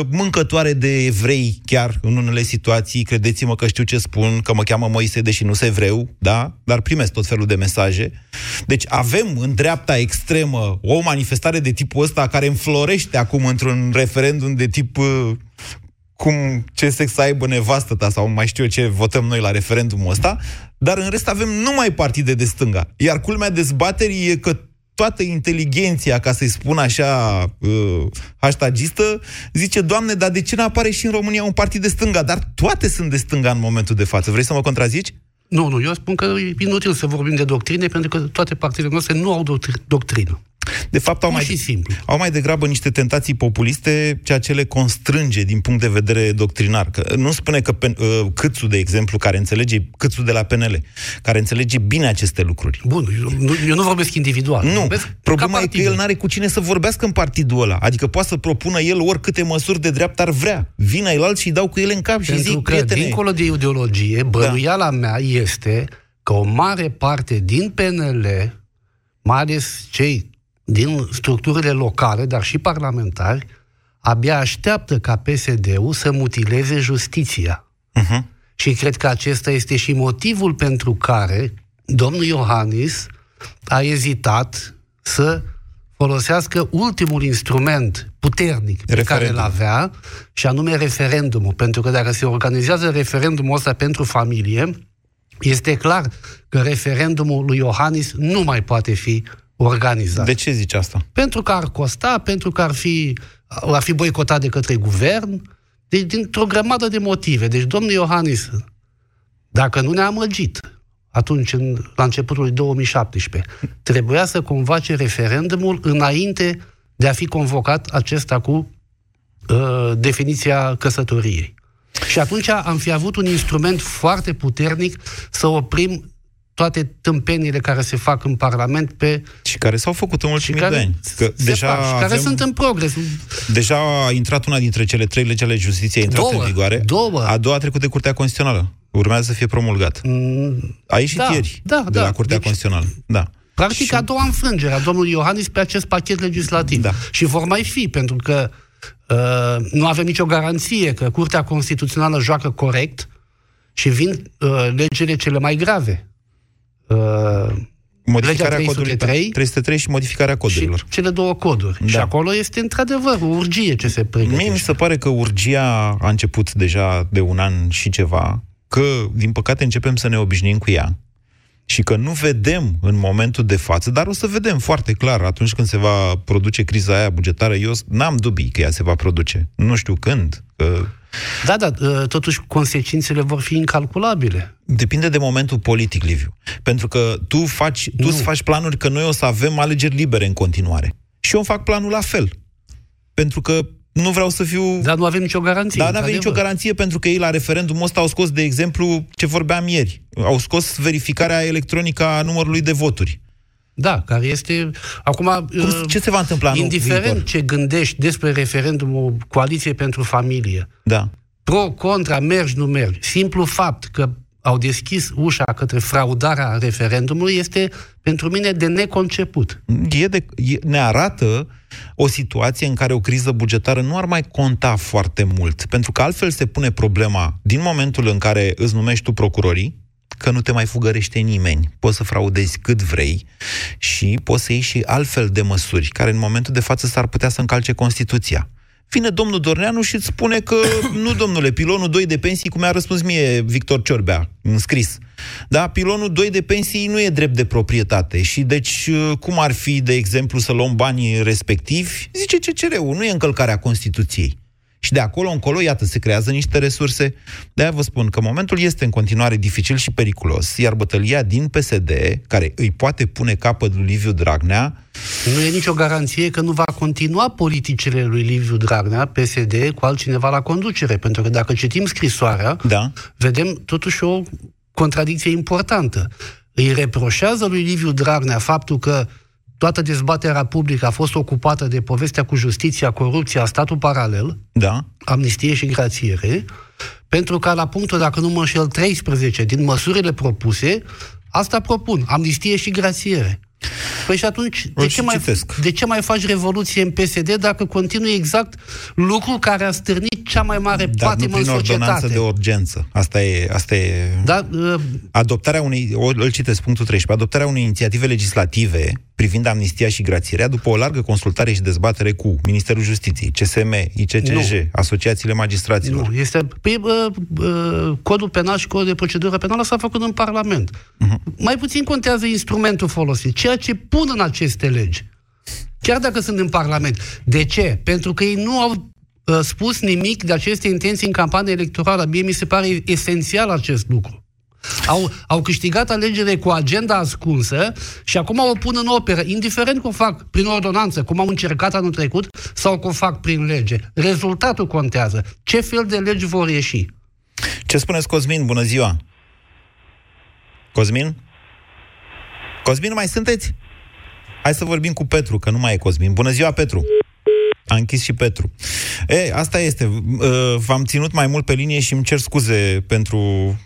C: mâncătoare de evrei, chiar în unele situații, credeți-mă că știu ce spun, că mă cheamă Moise, deși nu sunt evreu, da? Dar primesc tot felul de mesaje. Deci avem în dreapta extremă o manifestare de tipul ăsta care înflorește acum într-un referendum de tip cum ce sex să aibă nevastă ta sau mai știu eu ce votăm noi la referendumul ăsta, dar în rest avem numai partide de stânga. Iar culmea dezbaterii e că toată inteligenția, ca să-i spun așa, uh, hashtagistă, zice, Doamne, dar de ce nu apare și în România un partid de stânga? Dar toate sunt de stânga în momentul de față. Vrei să mă contrazici?
L: Nu, nu, eu spun că e inutil să vorbim de doctrine, pentru că toate partidele noastre nu au doctri- doctrină.
C: De fapt, au mai,
L: și simplu.
C: au mai degrabă niște tentații populiste, ceea ce le constrânge din punct de vedere doctrinar. Că nu spune că pen, uh, Câțu, de exemplu, care înțelege, Câțu de la PNL, care înțelege bine aceste lucruri.
L: Bun, eu nu, eu nu vorbesc individual.
C: Nu,
L: vorbesc
C: problema e că el n-are cu cine să vorbească în partidul ăla. Adică poate să propună el oricâte măsuri de dreapta ar vrea. Vină el alt și dau cu ele în cap și
L: Pentru
C: zic,
L: că,
C: prietene...
L: dincolo de ideologie, bănuiala da. mea este că o mare parte din PNL, mai ales cei din structurile locale, dar și parlamentari, abia așteaptă ca PSD-ul să mutileze justiția.
C: Uh-huh.
L: Și cred că acesta este și motivul pentru care domnul Iohannis a ezitat să folosească ultimul instrument puternic pe
C: Referendum.
L: care îl avea, și anume referendumul. Pentru că dacă se organizează referendumul ăsta pentru familie, este clar că referendumul lui Iohannis nu mai poate fi organizat.
C: De ce zici asta?
L: Pentru că ar costa, pentru că ar fi, ar fi boicotat de către guvern, deci dintr-o grămadă de motive. Deci, domnul Iohannis, dacă nu ne-a amăgit atunci, în, la începutul lui 2017, trebuia să convoace referendumul înainte de a fi convocat acesta cu uh, definiția căsătoriei. Și atunci am fi avut un instrument foarte puternic să oprim toate tâmpenile care se fac în Parlament pe...
C: Și care s-au făcut în ultimii
L: care
C: de ani. Că
L: se
C: deja
L: fac, și care
C: avem-
L: sunt în progres.
C: Deja a intrat una dintre cele trei legi ale justiției, a intrat
L: Două,
C: în vigoare.
L: două.
C: A doua a trecut de Curtea Constituțională. Urmează să fie promulgat. A ieșit
L: da,
C: ieri
L: da,
C: de
L: da.
C: la Curtea
L: Deci-
C: Constituțională. Da.
L: Practic, și... a doua înfrângere a domnului Iohannis pe acest pachet legislativ. Da. Și vor mai fi, pentru că uh, nu avem nicio garanție că Curtea Constituțională joacă corect și vin uh, legile cele mai grave. Uh,
C: Modificarea
L: legea
C: codului
L: 303
C: 303 și modificarea codurilor.
L: și cele două coduri.
C: Da.
L: Și acolo este într-adevăr o urgie ce se pregătește.
C: Mie mi se pare că urgia a început deja de un an și ceva, că, din păcate, începem să ne obișnuim cu ea și că nu vedem în momentul de față, dar o să vedem foarte clar atunci când se va produce criza aia bugetară. Eu n-am dubii că ea se va produce. Nu știu când. Că...
L: Da, da, uh, totuși consecințele vor fi incalculabile.
C: Depinde de momentul politic, Liviu. Pentru că tu faci, tu îți faci planuri că noi o să avem alegeri libere în continuare. Și eu îmi fac planul la fel. Pentru că nu vreau să fiu...
L: Dar nu avem nicio garanție.
C: Dar nu avem nicio
L: într-adevăr.
C: garanție pentru că ei la referendumul ăsta au scos, de exemplu, ce vorbeam ieri. Au scos verificarea electronică a numărului de voturi.
L: Da, care este... Acum, uh,
C: ce se va întâmpla anul
L: Indiferent
C: viitor?
L: ce gândești despre referendumul Coaliție pentru Familie,
C: Da.
L: pro, contra, mergi, nu mergi, simplu fapt că au deschis ușa către fraudarea referendumului este pentru mine de neconceput.
C: E de, e, ne arată o situație în care o criză bugetară nu ar mai conta foarte mult. Pentru că altfel se pune problema, din momentul în care îți numești tu procurorii, că nu te mai fugărește nimeni. Poți să fraudezi cât vrei și poți să iei și altfel de măsuri, care în momentul de față s-ar putea să încalce Constituția. Vine domnul Dorneanu și îți spune că nu, domnule, pilonul 2 de pensii, cum mi-a răspuns mie Victor Ciorbea, în scris. Da, pilonul 2 de pensii nu e drept de proprietate și deci cum ar fi, de exemplu, să luăm banii respectivi? Zice CCR-ul, nu e încălcarea Constituției. Și de acolo încolo, iată, se creează niște resurse. De-aia vă spun că momentul este în continuare dificil și periculos, iar bătălia din PSD, care îi poate pune capăt lui Liviu Dragnea,
L: Nu e nicio garanție că nu va continua politicile lui Liviu Dragnea, PSD, cu altcineva la conducere. Pentru că dacă citim scrisoarea,
C: da.
L: vedem totuși o contradicție importantă. Îi reproșează lui Liviu Dragnea faptul că toată dezbaterea publică a fost ocupată de povestea cu justiția, corupția, statul paralel,
C: da.
L: amnistie și grațiere, pentru că la punctul, dacă nu mă înșel, 13 din măsurile propuse, asta propun, amnistie și grațiere. Păi și atunci, de ce, mai, de ce mai faci revoluție în PSD dacă continui exact lucru care a stârnit cea mai mare
C: dar nu
L: patimă în
C: prin ordonanță
L: societate?
C: de urgență. Asta e... Asta e...
L: Da, uh,
C: Adoptarea unei, o- îl citesc, punctul 13, adoptarea unei inițiative legislative privind amnistia și grațierea după o largă consultare și dezbatere cu Ministerul Justiției, CSM, ICCJ,
L: Nu.
C: asociațiile magistraților.
L: Nu, este... Păi, uh, uh, codul penal și codul de procedură penală s-a făcut în Parlament.
C: Mhm.
L: Mai puțin contează instrumentul folosit, ceea ce pun în aceste legi. Chiar dacă sunt în Parlament. De ce? Pentru că ei nu au uh, spus nimic de aceste intenții în campanie electorală. Mie mi se pare esențial acest lucru. Au, au câștigat alegerile cu agenda ascunsă și acum o pun în operă, indiferent că o fac prin ordonanță, cum am încercat anul trecut, sau că o fac prin lege. Rezultatul contează. Ce fel de legi vor ieși?
C: Ce spuneți, Cosmin? Bună ziua! Cosmin? Cosmin, mai sunteți? Hai să vorbim cu Petru, că nu mai e Cosmin. Bună ziua, Petru! A închis și Petru. E, asta este. Uh, V-am ținut mai mult pe linie și îmi cer scuze pentru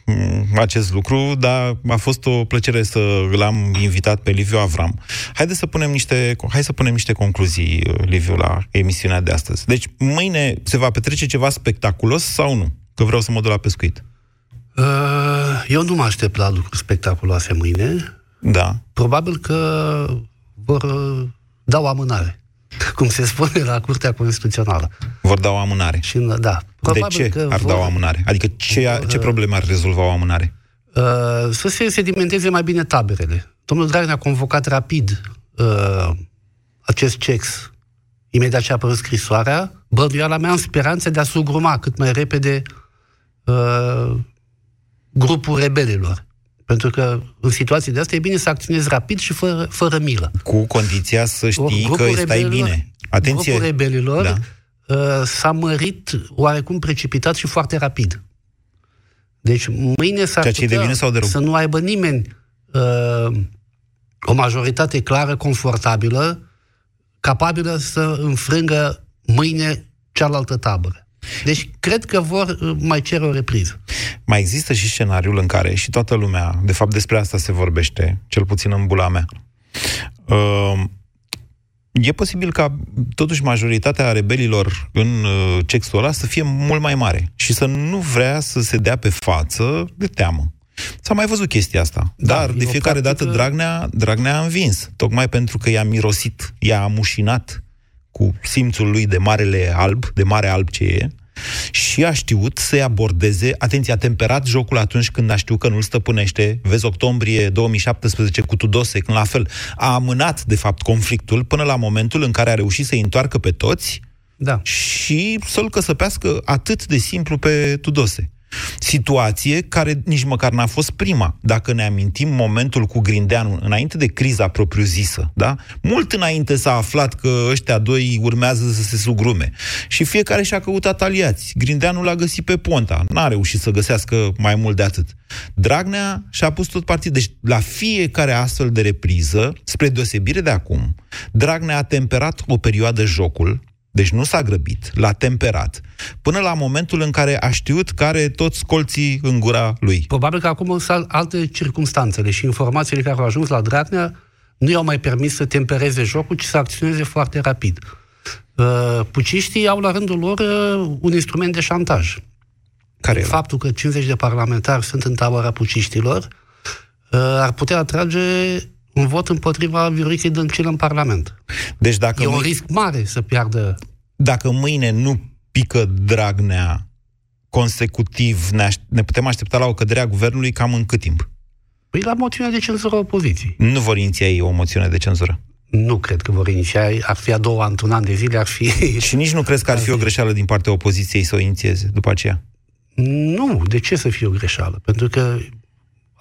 C: mm, acest lucru, dar a fost o plăcere să l-am invitat pe Liviu Avram. Haideți să punem niște, hai să punem niște concluzii, uh, Liviu, la emisiunea de astăzi. Deci, mâine se va petrece ceva spectaculos sau nu? Că vreau să mă duc la pescuit.
L: Uh, Eu nu mă aștept la lucruri spectaculoase mâine.
C: Da.
L: Probabil că vor uh, da o amânare. Cum se spune la Curtea Constituțională.
C: Vor da o amânare.
L: Și, în- da.
C: De
L: Probabil
C: ce
L: că
C: ar
L: vor-
C: da o amânare? Adică ce, ce probleme ar rezolva o amânare?
L: Uh, să se sedimenteze mai bine taberele. Domnul Dragnea a convocat rapid uh, acest CEX. Imediat ce a apărut scrisoarea, bănuiala mea în speranță de a sugruma cât mai repede uh, grupul rebelilor. Pentru că în situații de astea e bine să acționezi rapid și fără, fără milă.
C: Cu condiția să știi
L: Grupul
C: că stai
L: rebelilor-
C: bine. Atenție!
L: Grupul rebelilor
C: Da.
L: uh, s-a mărit oarecum precipitat și foarte rapid. Deci mâine s-ar
C: Ceea ce e de
L: putea
C: bine sau de rău?
L: să nu aibă nimeni uh, o majoritate clară, confortabilă, capabilă să înfrângă mâine cealaltă tabără. Deci cred că vor uh, mai cere o repriză.
C: Mai există și scenariul în care, și toată lumea, de fapt despre asta se vorbește, cel puțin în bula mea, uh, e posibil ca totuși majoritatea rebelilor în uh, textul ăla să fie mult mai mare și să nu vrea să se dea pe față de teamă. S-a mai văzut chestia asta. Da, Dar de fiecare practică... dată Dragnea, Dragnea a învins. Tocmai pentru că i-a mirosit, i-a amușinat cu simțul lui de marele alb, de mare alb ce e, și a știut să-i abordeze, atenție, a temperat jocul atunci când a știut că nu-l stăpânește, vezi octombrie 2017 cu Tudose, când la fel a amânat, de fapt, conflictul până la momentul în care a reușit să-i întoarcă pe toți
L: da.
C: și să-l căsăpească atât de simplu pe Tudose. Situație care nici măcar n-a fost prima. Dacă ne amintim momentul cu Grindeanu, înainte de criza propriu-zisă, da? Mult înainte s-a aflat că ăștia doi urmează să se sugrume. Și fiecare și-a căutat aliați. Grindeanu l-a găsit pe Ponta. N-a reușit să găsească mai mult de atât. Dragnea și-a pus tot partidul. Deci, la fiecare astfel de repriză, spre deosebire de acum, Dragnea a temperat o perioadă jocul, deci nu s-a grăbit, l-a temperat, până la momentul în care a știut care toți colții în gura lui.
L: Probabil că acum sunt alte circunstanțele și informațiile care au ajuns la Dragnea nu i-au mai permis să tempereze jocul, ci să acționeze foarte rapid. Uh, puciștii au la rândul lor uh, un instrument de șantaj.
C: Care
L: Faptul că 50 de parlamentari sunt în tabăra puciștilor uh, ar putea atrage un vot împotriva Vioricei Dăncilă în Parlament.
C: Deci dacă
L: e un
C: mâine,
L: risc mare să piardă...
C: dacă mâine nu pică Dragnea consecutiv, ne, aș- ne putem aștepta la o cădere a guvernului cam în cât timp?
L: Păi la moțiunea de cenzură a opoziției.
C: Nu vor iniția ei o moțiune de cenzură.
L: Nu cred că vor iniția, ar fi a doua într-un an de zile, ar fi...
C: Și nici nu crezi că ar fi o greșeală din partea opoziției să o inițieze după aceea?
L: Nu, de ce să fie o greșeală? Pentru că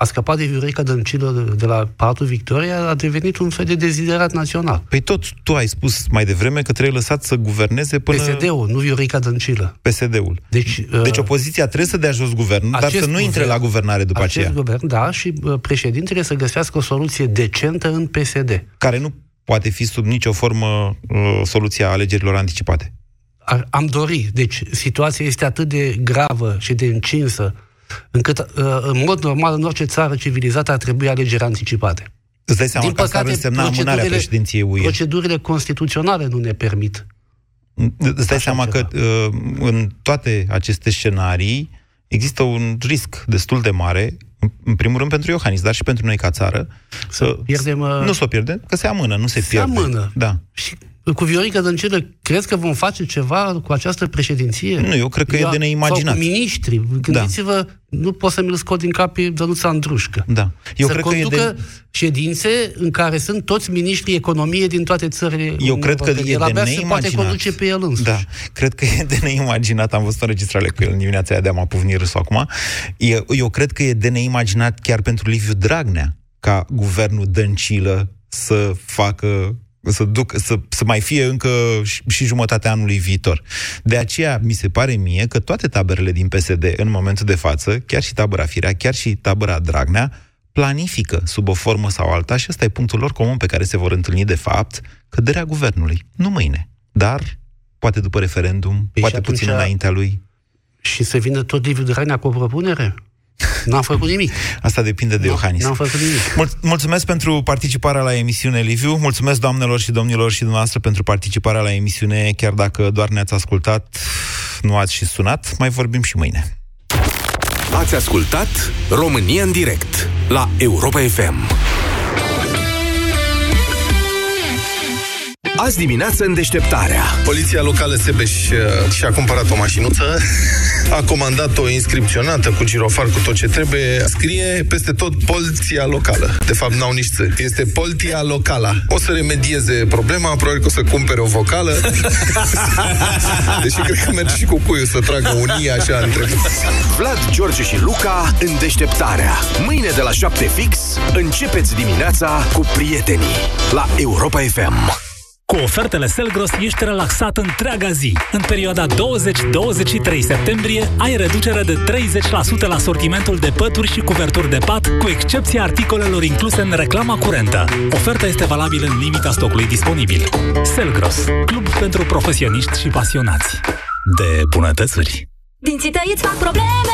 L: a scăpat de Viorica Dăncilă de la Patul Victoria, a devenit un fel de deziderat național.
C: Păi tot tu ai spus mai devreme că trebuie lăsat să guverneze până...
L: PSD-ul, nu Viorica Dăncilă.
C: PSD-ul.
L: Deci,
C: Deci opoziția trebuie să dea jos guvernul, dar
L: acest
C: să nu intre
L: guvern-
C: la guvernare după
L: acest
C: aceea.
L: guvern, da, și uh, președintele să găsească o soluție decentă în PSD.
C: Care nu poate fi sub nicio formă uh, soluția alegerilor anticipate.
L: Ar- Am dorit. Deci, situația este atât de gravă și de încinsă, încât, uh, în mod normal, în orice țară civilizată ar trebui alegeri anticipate.
C: Îți dai seama
L: Din
C: că asta ar
L: păcate,
C: însemna amânarea
L: procedurile-
C: președinției UE.
L: Procedurile constituționale nu ne permit.
C: Îți dai seama că uh, în toate aceste scenarii există un risc destul de mare, în- în primul rând pentru Iohannis, dar și pentru noi ca țară, să
L: pierdem, uh,
C: nu să o pierdem, că se amână, nu se,
L: Se
C: pierde.
L: amână.
C: Da.
L: Și cu Viorica Dăncilă, crezi că vom face ceva cu această președinție?
C: Nu, eu cred că e de neimaginat.
L: Sau cu miniștri. Gândiți-vă, nu pot să mi-l scot din cap pe Dănuța Andrușcă.
C: Da. Eu
L: să
C: cred că e
L: conducă
C: de-
L: ședințe în care sunt toți miniștrii economiei din toate țările
C: Eu
L: Uniunii
C: cred că
L: Europene.
C: e
L: El
C: de
L: abia se poate
C: neimaginat.
L: conduce pe el însuși.
C: Da, cred că e de neimaginat. Am văzut înregistrare cu el în dimineața aia de am pufnit râsul acum. E, eu cred că e de neimaginat chiar pentru Liviu Dragnea ca guvernul Dăncilă să facă să, duc, să, să mai fie încă și, și jumătatea anului viitor. De aceea, mi se pare mie că toate taberele din PSD, în momentul de față, chiar și tabăra Firea, chiar și tabăra Dragnea, planifică sub o formă sau alta și ăsta e punctul lor comun pe care se vor întâlni de fapt căderea guvernului. Nu mâine, dar poate după referendum,
L: Păi
C: poate
L: și atunci-
C: puțin înaintea lui.
L: Și să vină tot Liviu Dragnea cu o propunere? N-am făcut nimic.
C: Asta depinde de Iohannis.
L: N-am făcut nimic.
C: Mul- mulțumesc pentru participarea la emisiune, Liviu. Mulțumesc, doamnelor și domnilor și dumneavoastră pentru participarea la emisiune, chiar dacă doar ne-ați ascultat, nu ați și sunat. Mai vorbim și mâine.
P: Ați ascultat România în direct la Europa FM. Azi dimineață în deșteptarea.
Q: Poliția locală Sebeș uh, și-a cumpărat o mașinuță, a comandat-o inscripționată cu girofar, cu tot ce trebuie. Scrie peste tot Poliția locală. De fapt, n-au nici ță. Este Poliția locala. O să remedieze problema, probabil că o să cumpere o vocală. Deși cred că merge și cu cuiul să tragă un i așa între...
P: Vlad, George și Luca în deșteptarea. Mâine de la 7 fix, începeți dimineața cu prietenii la Europa FM.
R: Cu ofertele Selgros ești relaxat întreaga zi. În perioada 20-23 septembrie ai reducere de 30% la sortimentul de pături și cuverturi de pat, cu excepția articolelor incluse în reclama curentă. Oferta este valabilă în limita stocului disponibil. Selgros, club pentru profesioniști și pasionați de bunătățuri.
E: Dinții tăi îți fac probleme